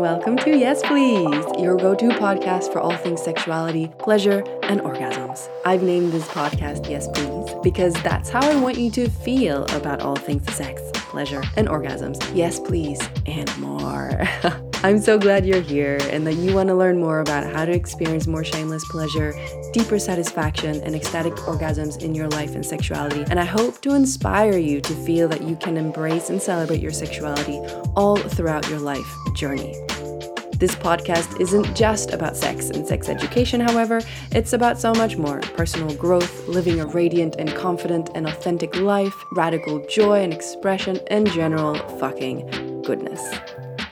welcome to Yes Please, your go to podcast for all things sexuality, pleasure, and orgasms. I've named this podcast Yes Please because that's how I want you to feel about all things sex, pleasure, and orgasms. Yes, please, and more. I'm so glad you're here and that you want to learn more about how to experience more shameless pleasure, deeper satisfaction, and ecstatic orgasms in your life and sexuality. And I hope to inspire you to feel that you can embrace and celebrate your sexuality all throughout your life journey. This podcast isn't just about sex and sex education, however, it's about so much more personal growth, living a radiant and confident and authentic life, radical joy and expression, and general fucking goodness.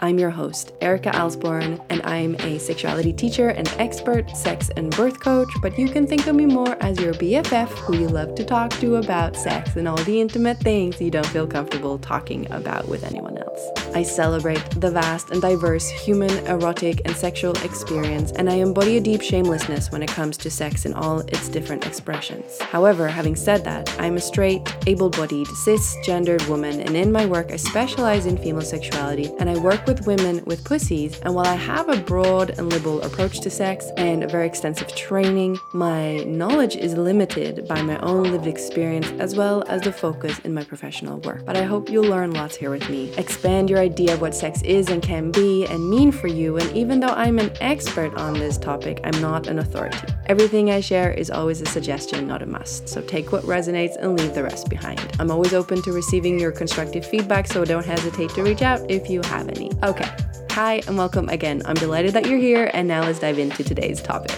I'm your host, Erika Alsborn, and I'm a sexuality teacher and expert sex and birth coach, but you can think of me more as your BFF who you love to talk to about sex and all the intimate things you don't feel comfortable talking about with anyone else. I celebrate the vast and diverse human, erotic, and sexual experience, and I embody a deep shamelessness when it comes to sex in all its different expressions. However, having said that, I'm a straight, able bodied, cisgendered woman, and in my work, I specialize in female sexuality and I work with women with pussies. And while I have a broad and liberal approach to sex and a very extensive training, my knowledge is limited by my own lived experience as well as the focus in my professional work. But I hope you'll learn lots here with me, expand your idea of what sex is and can be and mean for you. And even though I'm an expert on this topic, I'm not an authority. Everything I share is always a suggestion, not a must. So take what resonates and leave the rest behind. I'm always open to receiving your constructive feedback, so don't hesitate to reach out if you have any. Okay, hi and welcome again. I'm delighted that you're here, and now let's dive into today's topic.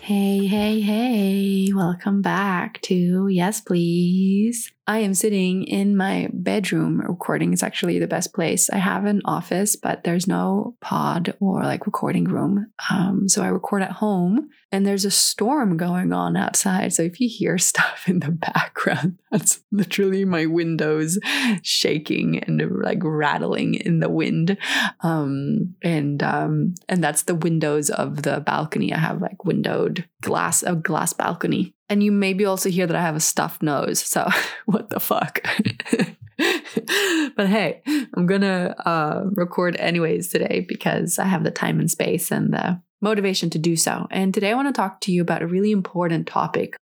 Hey, hey, hey, welcome back to Yes Please. I am sitting in my bedroom recording. It's actually the best place. I have an office, but there's no pod or like recording room. Um, so I record at home and there's a storm going on outside. So if you hear stuff in the background, that's literally my windows shaking and like rattling in the wind. Um, and um, and that's the windows of the balcony. I have like windowed glass, a glass balcony. And you maybe also hear that I have a stuffed nose. So, what the fuck? but hey, I'm gonna uh, record anyways today because I have the time and space and the motivation to do so. And today I want to talk to you about a really important topic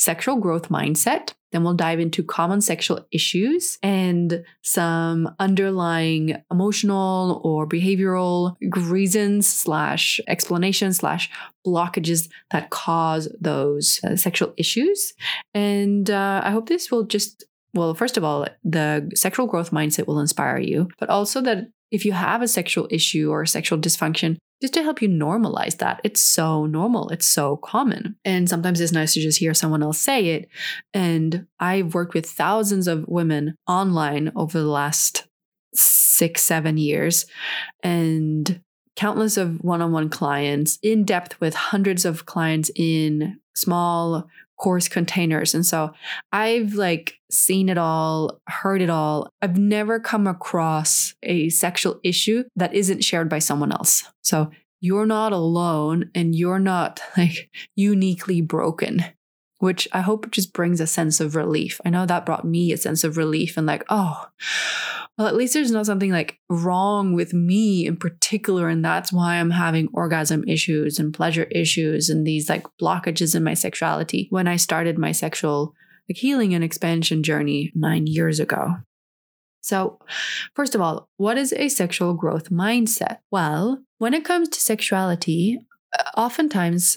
sexual growth mindset. Then we'll dive into common sexual issues and some underlying emotional or behavioral reasons slash explanations slash blockages that cause those uh, sexual issues. And uh, I hope this will just well, first of all, the sexual growth mindset will inspire you, but also that if you have a sexual issue or sexual dysfunction, just to help you normalize that. It's so normal, it's so common. And sometimes it's nice to just hear someone else say it. And I've worked with thousands of women online over the last six, seven years, and countless of one on one clients, in depth with hundreds of clients in small course containers. And so I've like seen it all, heard it all. I've never come across a sexual issue that isn't shared by someone else. So you're not alone and you're not like uniquely broken which I hope just brings a sense of relief. I know that brought me a sense of relief and like, oh, well, at least there's not something like wrong with me in particular. And that's why I'm having orgasm issues and pleasure issues and these like blockages in my sexuality when I started my sexual like healing and expansion journey nine years ago. So, first of all, what is a sexual growth mindset? Well, when it comes to sexuality, oftentimes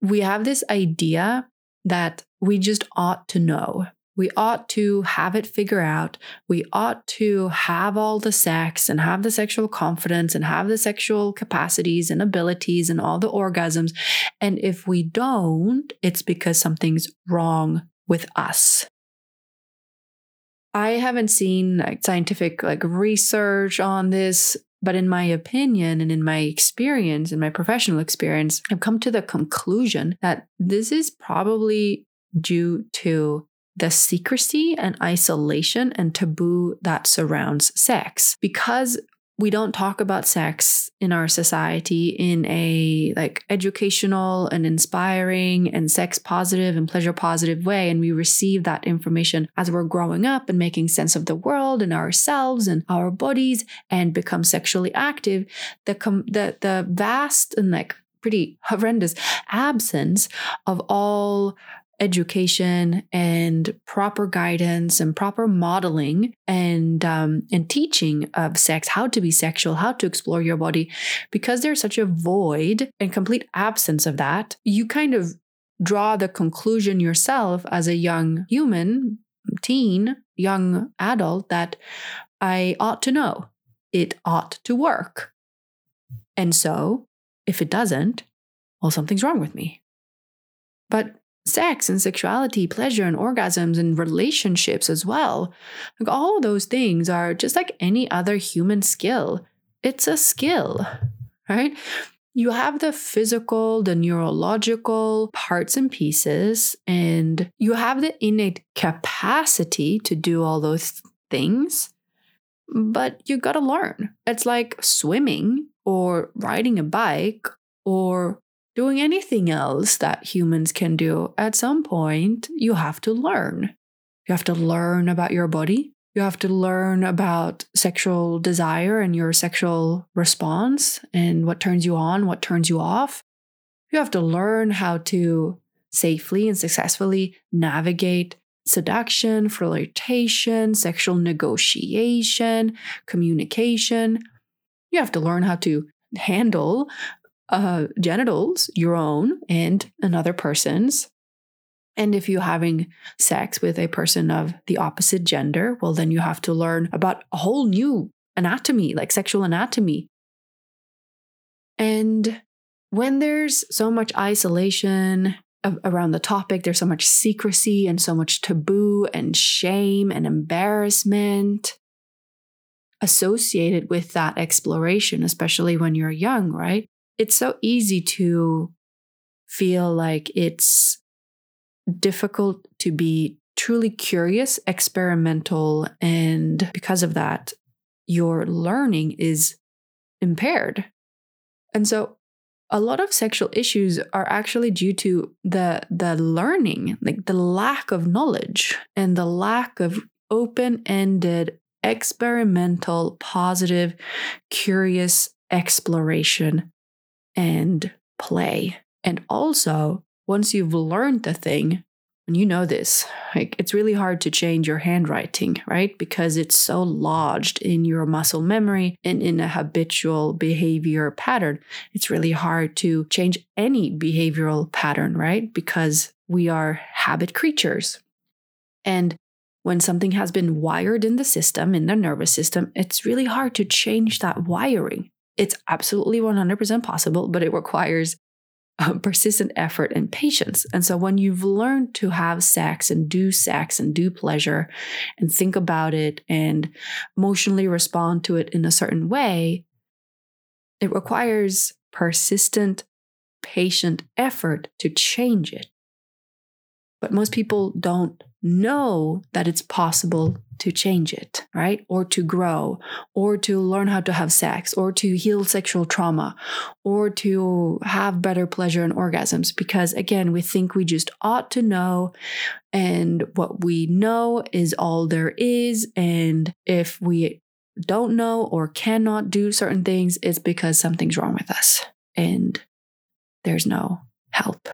we have this idea that we just ought to know. We ought to have it figure out. We ought to have all the sex and have the sexual confidence and have the sexual capacities and abilities and all the orgasms. And if we don't, it's because something's wrong with us. I haven't seen like scientific like research on this, but in my opinion and in my experience, in my professional experience, I've come to the conclusion that this is probably due to the secrecy and isolation and taboo that surrounds sex. Because we don't talk about sex in our society in a like educational and inspiring and sex positive and pleasure positive way. And we receive that information as we're growing up and making sense of the world and ourselves and our bodies and become sexually active. The com- the the vast and like pretty horrendous absence of all education and proper guidance and proper modeling and um, and teaching of sex, how to be sexual, how to explore your body, because there's such a void and complete absence of that. You kind of draw the conclusion yourself as a young human, teen, young adult that I ought to know. It ought to work. And so, if it doesn't, well, something's wrong with me. But sex and sexuality, pleasure and orgasms and relationships as well. Like all those things are just like any other human skill. It's a skill, right? You have the physical, the neurological parts and pieces, and you have the innate capacity to do all those things, but you gotta learn. It's like swimming or riding a bike or doing anything else that humans can do, at some point, you have to learn. You have to learn about your body. You have to learn about sexual desire and your sexual response and what turns you on, what turns you off. You have to learn how to safely and successfully navigate seduction, flirtation, sexual negotiation, communication. You have to learn how to handle uh, genitals, your own and another person's. And if you're having sex with a person of the opposite gender, well, then you have to learn about a whole new anatomy, like sexual anatomy. And when there's so much isolation around the topic, there's so much secrecy and so much taboo and shame and embarrassment associated with that exploration, especially when you're young, right? It's so easy to feel like it's difficult to be truly curious, experimental, and because of that, your learning is impaired. And so a lot of sexual issues are actually due to the the learning, like the lack of knowledge and the lack of open-ended experimental positive curious exploration and play. And also, once you've learned the thing, and you know this, like it's really hard to change your handwriting, right? Because it's so lodged in your muscle memory and in a habitual behavior pattern. It's really hard to change any behavioral pattern, right? Because we are habit creatures. And when something has been wired in the system, in the nervous system, it's really hard to change that wiring. It's absolutely 100% possible, but it requires uh, persistent effort and patience. And so when you've learned to have sex and do sex and do pleasure and think about it and emotionally respond to it in a certain way, it requires persistent, patient effort to change it. But most people don't know that it's possible to change it, right? Or to grow, or to learn how to have sex, or to heal sexual trauma, or to have better pleasure and orgasms. Because again, we think we just ought to know, and what we know is all there is. And if we don't know or cannot do certain things, it's because something's wrong with us and there's no help.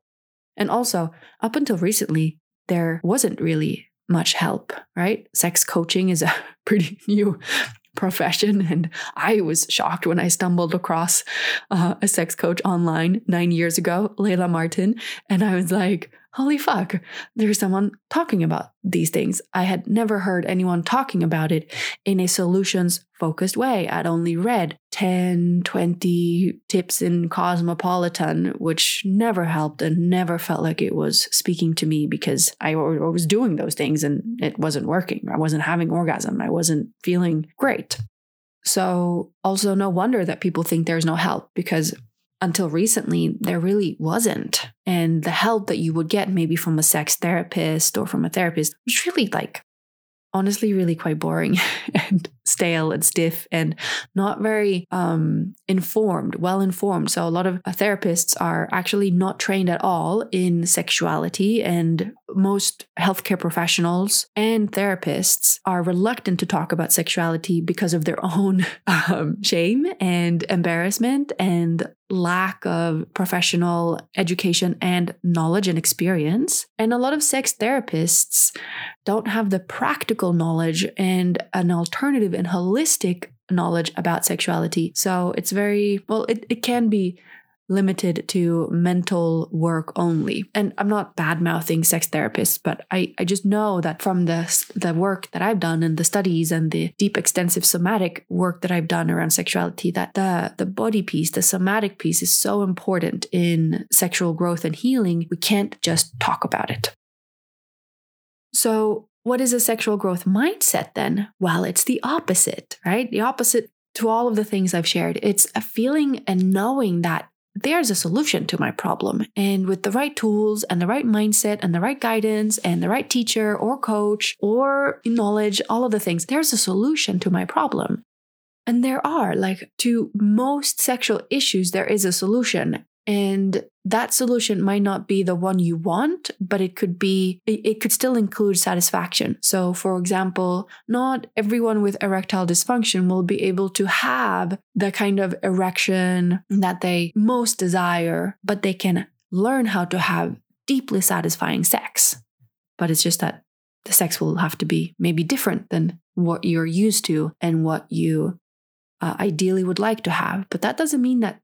And also, up until recently, there wasn't really much help, right? Sex coaching is a pretty new profession. And I was shocked when I stumbled across uh, a sex coach online nine years ago, Layla Martin. And I was like, holy fuck, there's someone talking about these things. I had never heard anyone talking about it in a solutions focused way. I'd only read 10, 20 tips in Cosmopolitan, which never helped and never felt like it was speaking to me because I was doing those things and it wasn't working. I wasn't having orgasm. I wasn't feeling great. So, also, no wonder that people think there's no help because until recently, there really wasn't. And the help that you would get maybe from a sex therapist or from a therapist was really like, honestly, really quite boring and stale and stiff and not very um, informed, well informed. So, a lot of therapists are actually not trained at all in sexuality, and most healthcare professionals and therapists are reluctant to talk about sexuality because of their own um, shame and embarrassment and lack of professional education and knowledge and experience. And a lot of sex therapists don't have the practical knowledge and an alternative and holistic knowledge about sexuality. So it's very, well, it, it can be limited to mental work only. And I'm not bad mouthing sex therapists, but I, I just know that from the, the work that I've done and the studies and the deep, extensive somatic work that I've done around sexuality, that the, the body piece, the somatic piece is so important in sexual growth and healing. We can't just talk about it. So, what is a sexual growth mindset then? Well, it's the opposite, right? The opposite to all of the things I've shared. It's a feeling and knowing that there's a solution to my problem. And with the right tools and the right mindset and the right guidance and the right teacher or coach or knowledge, all of the things, there's a solution to my problem. And there are, like, to most sexual issues, there is a solution. And that solution might not be the one you want, but it could be, it could still include satisfaction. So, for example, not everyone with erectile dysfunction will be able to have the kind of erection that they most desire, but they can learn how to have deeply satisfying sex. But it's just that the sex will have to be maybe different than what you're used to and what you uh, ideally would like to have. But that doesn't mean that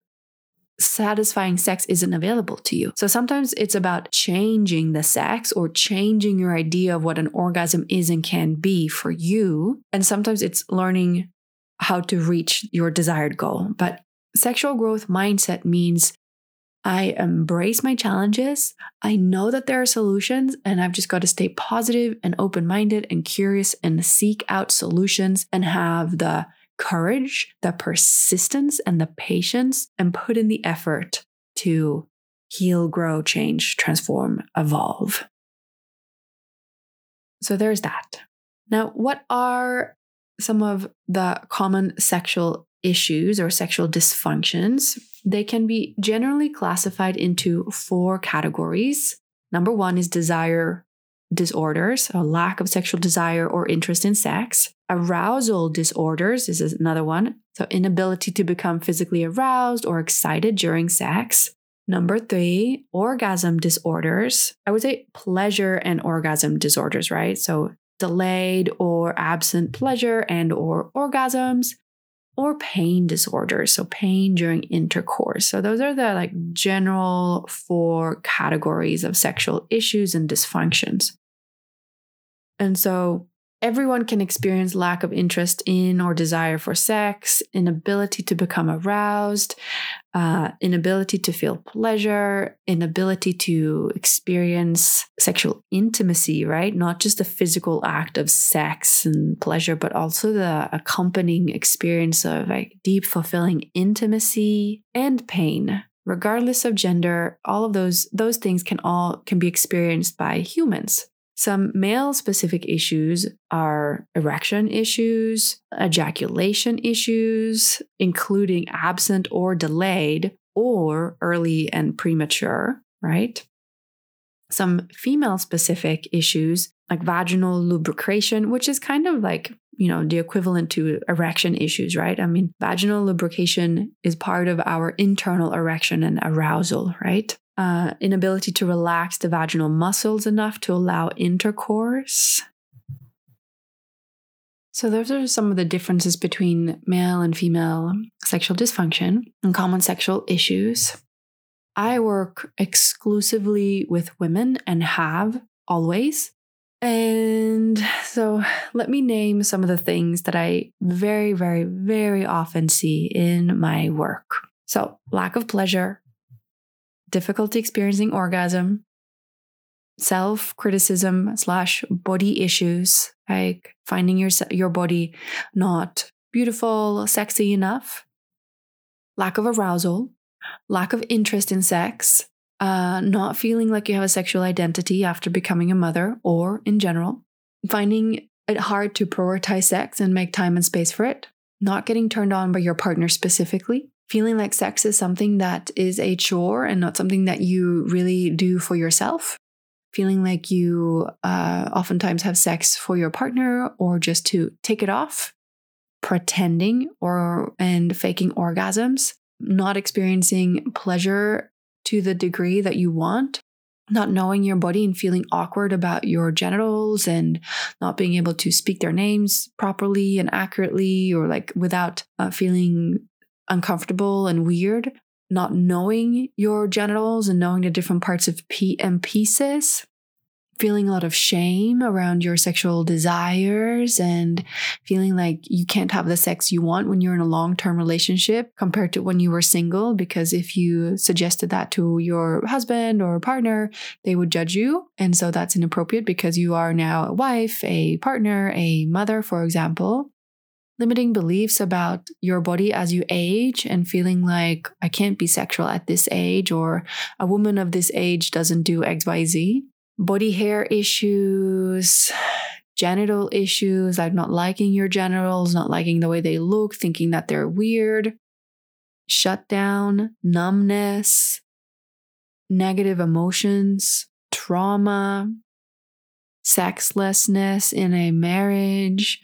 satisfying sex isn't available to you. So sometimes it's about changing the sex or changing your idea of what an orgasm is and can be for you. And sometimes it's learning how to reach your desired goal. But sexual growth mindset means I embrace my challenges. I know that there are solutions, and I've just got to stay positive and open minded and curious and seek out solutions and have the courage, the persistence, and the patience, and put in the effort to heal, grow, change, transform, evolve. So there's that. Now, what are some of the common sexual issues or sexual dysfunctions? They can be generally classified into four categories. Number one is desire disorders, a lack of sexual desire or interest in sex. Arousal disorders is another one. So, inability to become physically aroused or excited during sex. Number three, orgasm disorders. I would say pleasure and orgasm disorders, right? So, delayed or absent pleasure and or orgasms or pain disorders so pain during intercourse so those are the like general four categories of sexual issues and dysfunctions and so everyone can experience lack of interest in or desire for sex, inability to become aroused, uh, inability to feel pleasure, inability to experience sexual intimacy, right? Not just the physical act of sex and pleasure, but also the accompanying experience of like deep, fulfilling intimacy and pain regardless of gender all of those those things can all can be experienced by humans some male specific issues are erection issues, ejaculation issues, including absent or delayed, or early and premature, right? Some female specific issues like vaginal lubrication, which is kind of like, you know, the equivalent to erection issues, right? I mean, vaginal lubrication is part of our internal erection and arousal, right? Uh, inability to relax the vaginal muscles enough to allow intercourse. So, those are some of the differences between male and female sexual dysfunction and common sexual issues. I work exclusively with women and have always. And so, let me name some of the things that I very, very, very often see in my work. So, lack of pleasure, difficulty experiencing orgasm, self criticism slash body issues, like finding your, your body not beautiful, sexy enough, lack of arousal, lack of interest in sex, uh, not feeling like you have a sexual identity after becoming a mother or in general, finding it hard to prioritize sex and make time and space for it, not getting turned on by your partner specifically, feeling like sex is something that is a chore and not something that you really do for yourself, feeling like you uh, oftentimes have sex for your partner or just to take it off, pretending or and faking orgasms, not experiencing pleasure to the degree that you want, not knowing your body and feeling awkward about your genitals and not being able to speak their names properly and accurately or like without uh, feeling uncomfortable and weird not knowing your genitals and knowing the different parts of p and pieces feeling a lot of shame around your sexual desires and feeling like you can't have the sex you want when you're in a long term relationship compared to when you were single. Because if you suggested that to your husband or partner, they would judge you. And so that's inappropriate because you are now a wife, a partner, a mother, for example limiting beliefs about your body as you age and feeling like I can't be sexual at this age or a woman of this age doesn't do XYZ body hair issues, genital issues, like not liking your genitals, not liking the way they look, thinking that they're weird, shutdown, numbness, negative emotions, trauma, sexlessness in a marriage,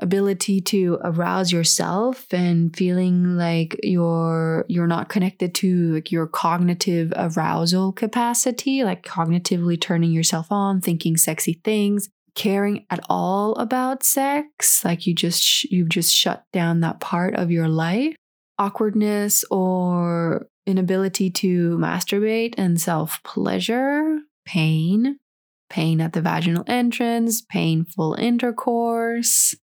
ability to arouse yourself and feeling like you're you're not connected to like your cognitive arousal capacity like cognitively turning yourself on thinking sexy things caring at all about sex like you just you've just shut down that part of your life awkwardness or inability to masturbate and self pleasure pain pain at the vaginal entrance painful intercourse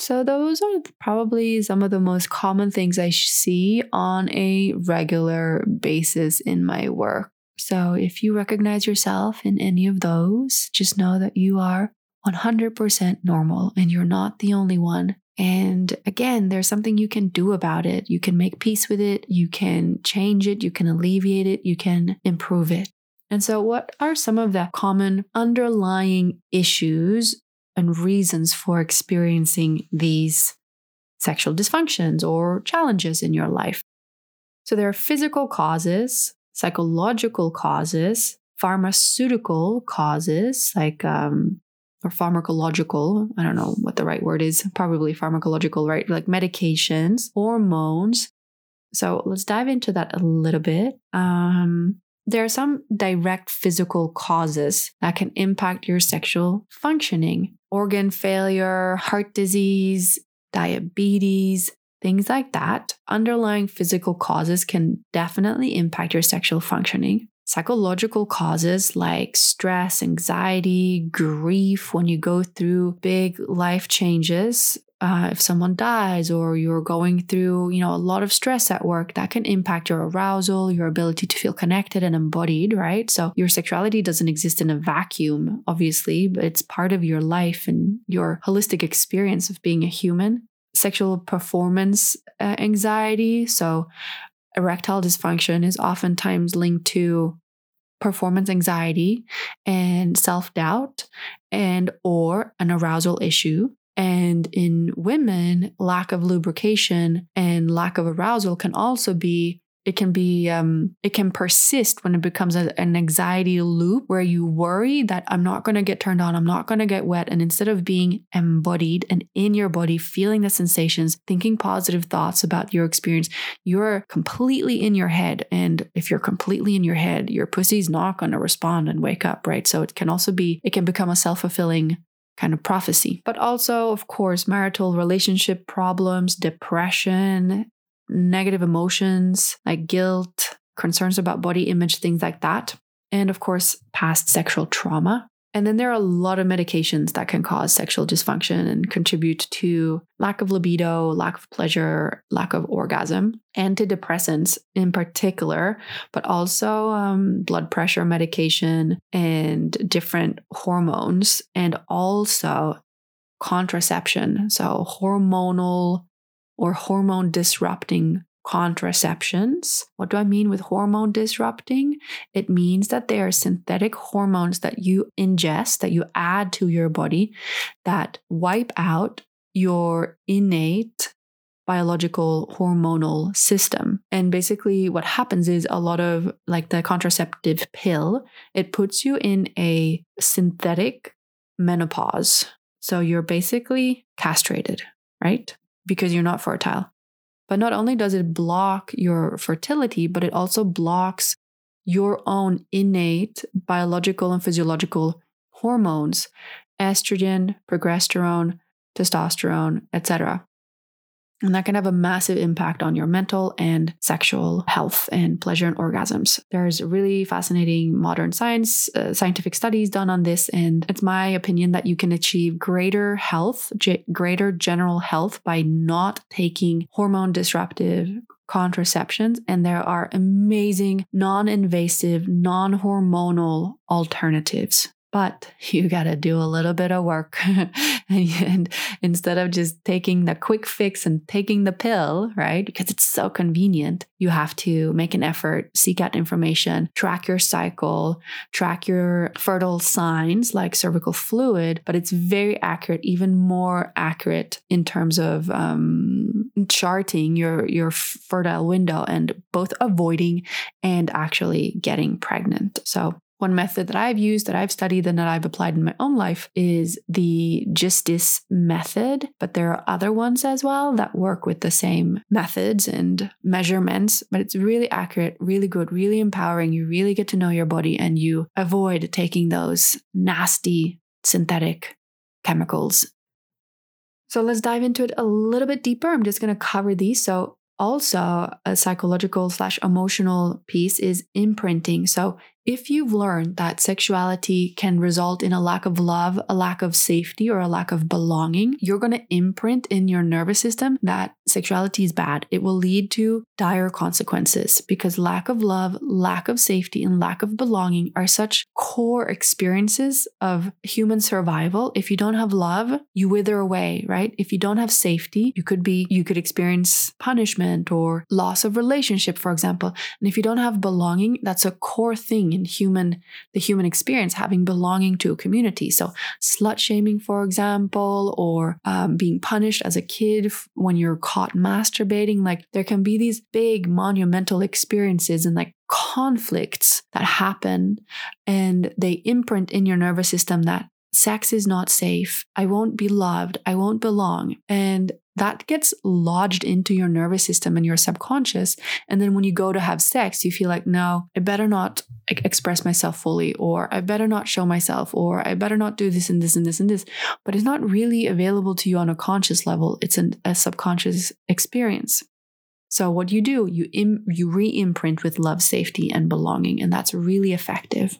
so, those are probably some of the most common things I see on a regular basis in my work. So, if you recognize yourself in any of those, just know that you are 100% normal and you're not the only one. And again, there's something you can do about it. You can make peace with it, you can change it, you can alleviate it, you can improve it. And so, what are some of the common underlying issues and reasons for experiencing these sexual dysfunctions or challenges in your life. So there are physical causes, psychological causes, pharmaceutical causes, like, um, or pharmacological, I don't know what the right word is, probably pharmacological, right? Like medications, hormones. So let's dive into that a little bit. Um, there are some direct physical causes that can impact your sexual functioning organ failure, heart disease, diabetes, things like that. Underlying physical causes can definitely impact your sexual functioning. Psychological causes like stress, anxiety, grief, when you go through big life changes, uh, if someone dies or you're going through you know a lot of stress at work that can impact your arousal your ability to feel connected and embodied right? So your sexuality doesn't exist in a vacuum obviously but it's part of your life and your holistic experience of being a human. Sexual performance uh, anxiety so erectile dysfunction is oftentimes linked to performance anxiety and self-doubt and or an arousal issue and in women, lack of lubrication and lack of arousal can also be it can be um, it can persist when it becomes a, an anxiety loop where you worry that i'm not going to get turned on i'm not going to get wet. And instead of being embodied and in your body feeling the sensations thinking positive thoughts about your experience you're completely in your head. And if you're completely in your head your pussy's not going to respond and wake up right? So it can also be it can become a self-fulfilling kind of prophecy. But also, of course, marital relationship problems, depression, negative emotions like guilt, concerns about body image, things like that. And of course, past sexual trauma. And then there are a lot of medications that can cause sexual dysfunction and contribute to lack of libido, lack of pleasure, lack of orgasm, antidepressants in particular, but also um, blood pressure medication and different hormones, and also contraception. So, hormonal or hormone disrupting contraceptions. What do I mean with hormone disrupting? It means that they are synthetic hormones that you ingest, that you add to your body, that wipe out your innate biological hormonal system. And basically, what happens is a lot of like the contraceptive pill, it puts you in a synthetic menopause. So you're basically castrated, right? Because you're not fertile. But not only does it block your fertility, but it also blocks your own innate biological and physiological hormones estrogen, progesterone, testosterone, etc. And that can have a massive impact on your mental and sexual health and pleasure and orgasms. There's really fascinating modern science, uh, scientific studies done on this. And it's my opinion that you can achieve greater health, g- greater general health by not taking hormone disruptive contraceptions. And there are amazing, non invasive, non hormonal alternatives but you got to do a little bit of work. and instead of just taking the quick fix and taking the pill, right? Because it's so convenient, you have to make an effort, seek out information, track your cycle, track your fertile signs like cervical fluid, but it's very accurate, even more accurate in terms of um, charting your, your fertile window and both avoiding and actually getting pregnant. So one method that I've used, that I've studied, and that I've applied in my own life is the Justisse method. But there are other ones as well that work with the same methods and measurements. But it's really accurate, really good, really empowering. You really get to know your body and you avoid taking those nasty synthetic chemicals. So let's dive into it a little bit deeper. I'm just going to cover these. So also a psychological slash emotional piece is imprinting so if you've learned that sexuality can result in a lack of love, a lack of safety, or a lack of belonging, you're going to imprint in your nervous system that sexuality is bad. It will lead to dire consequences because lack of love, lack of safety, and lack of belonging are such core experiences of human survival. If you don't have love, you wither away, right? If you don't have safety, you could be, you could experience punishment or loss of relationship, for example. And if you don't have belonging, that's a core thing in human the human experience having belonging to a community so slut shaming for example or um, being punished as a kid when you're caught masturbating like there can be these big monumental experiences and like conflicts that happen and they imprint in your nervous system that sex is not safe. I won't be loved. I won't belong. And that gets lodged into your nervous system and your subconscious. And then when you go to have sex, you feel like, no, I better not express myself fully, or I better not show myself, or I better not do this and this and this and this. But it's not really available to you on a conscious level, it's an, a subconscious experience. So what you do, you Im- you re-imprint with love, safety, and belonging, and that's really effective.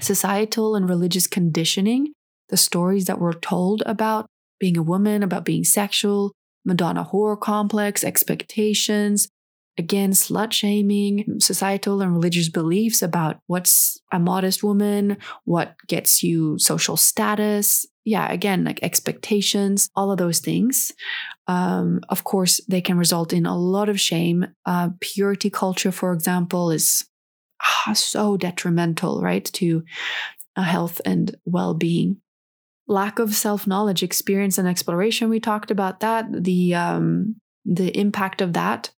Societal and religious conditioning, the stories that we're told about being a woman, about being sexual, Madonna whore complex, expectations, again, slut shaming, societal and religious beliefs about what's a modest woman, what gets you social status. Yeah, again, like expectations, all of those things. Um, of course, they can result in a lot of shame. Uh, purity culture, for example, is ah, so detrimental, right, to health and well being lack of self-knowledge experience and exploration we talked about that the um the impact of that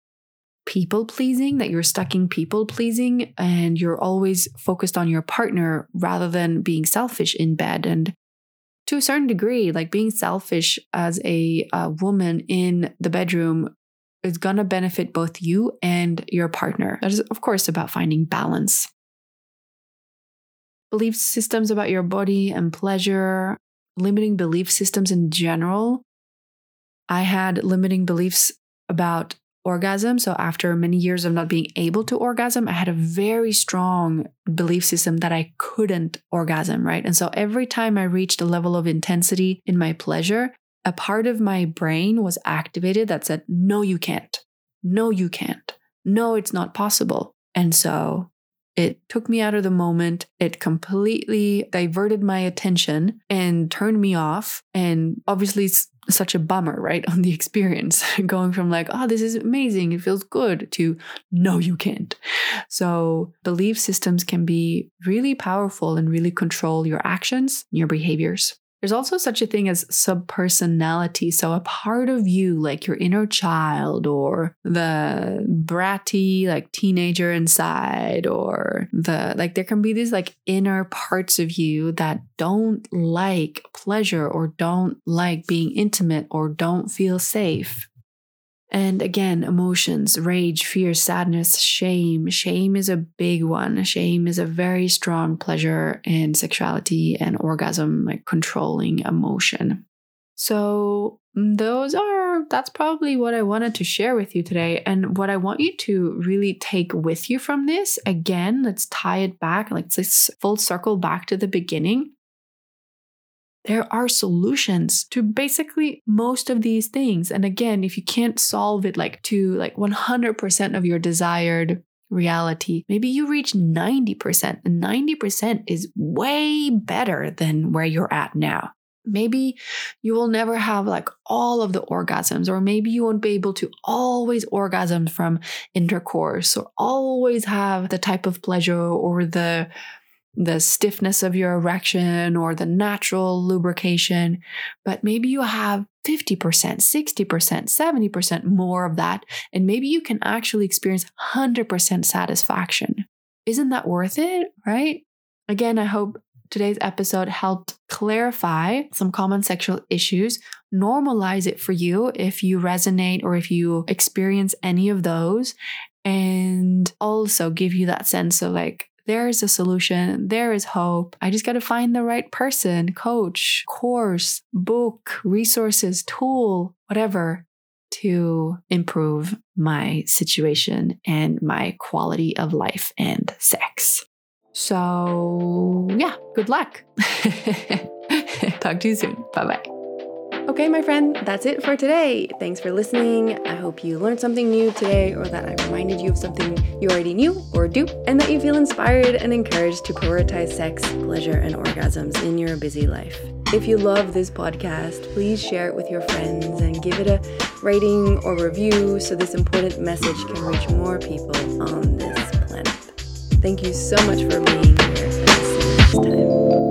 people pleasing that you're stuck in people pleasing and you're always focused on your partner rather than being selfish in bed and to a certain degree like being selfish as a, a woman in the bedroom is going to benefit both you and your partner that is of course about finding balance belief systems about your body and pleasure limiting belief systems in general. I had limiting beliefs about orgasm. So, after many years of not being able to orgasm, I had a very strong belief system that I couldn't orgasm, right? And so, every time I reached a level of intensity in my pleasure, a part of my brain was activated that said, No, you can't. No, you can't. No, it's not possible. And so It took me out of the moment. It completely diverted my attention and turned me off. And obviously, such a bummer, right? On the experience, going from like, oh, this is amazing, it feels good, to no, you can't. So, belief systems can be really powerful and really control your actions, your behaviors. There's also such a thing as subpersonality. So, a part of you, like your inner child or the bratty, like teenager inside, or the like, there can be these like inner parts of you that don't like pleasure or don't like being intimate or don't feel safe. And again, emotions, rage, fear, sadness, shame. Shame is a big one. Shame is a very strong pleasure in sexuality and orgasm, like controlling emotion. So, mm, those are, that's probably what I wanted to share with you today. And what I want you to really take with you from this, again, let's tie it back, like let's full circle back to the beginning there are solutions to basically most of these things. And again, if you can't solve it like to like 100% of your desired reality, maybe you reach 90%. And 90% is way better than where you're at now. Maybe you will never have like all of the orgasms, or maybe you won't be able to always orgasm from intercourse, or always have the type of pleasure or the the stiffness of your erection or the natural lubrication, but maybe you have 50%, 60%, 70% more of that, and maybe you can actually experience 100% satisfaction. Isn't that worth it, right? Again, I hope today's episode helped clarify some common sexual issues, normalize it for you if you resonate or if you experience any of those, and also give you that sense of like, there is a solution, there is hope. I just got to find the right person, coach, course, book, resources, tool, whatever to improve my situation and my quality of life and sex. So, yeah, good luck. Talk to you soon. Bye bye. Okay, my friend, that's it for today. Thanks for listening. I hope you learned something new today, or that I reminded you of something you already knew or do, and that you feel inspired and encouraged to prioritize sex, pleasure, and orgasms in your busy life. If you love this podcast, please share it with your friends and give it a rating or review so this important message can reach more people on this planet. Thank you so much for being here. see you next time.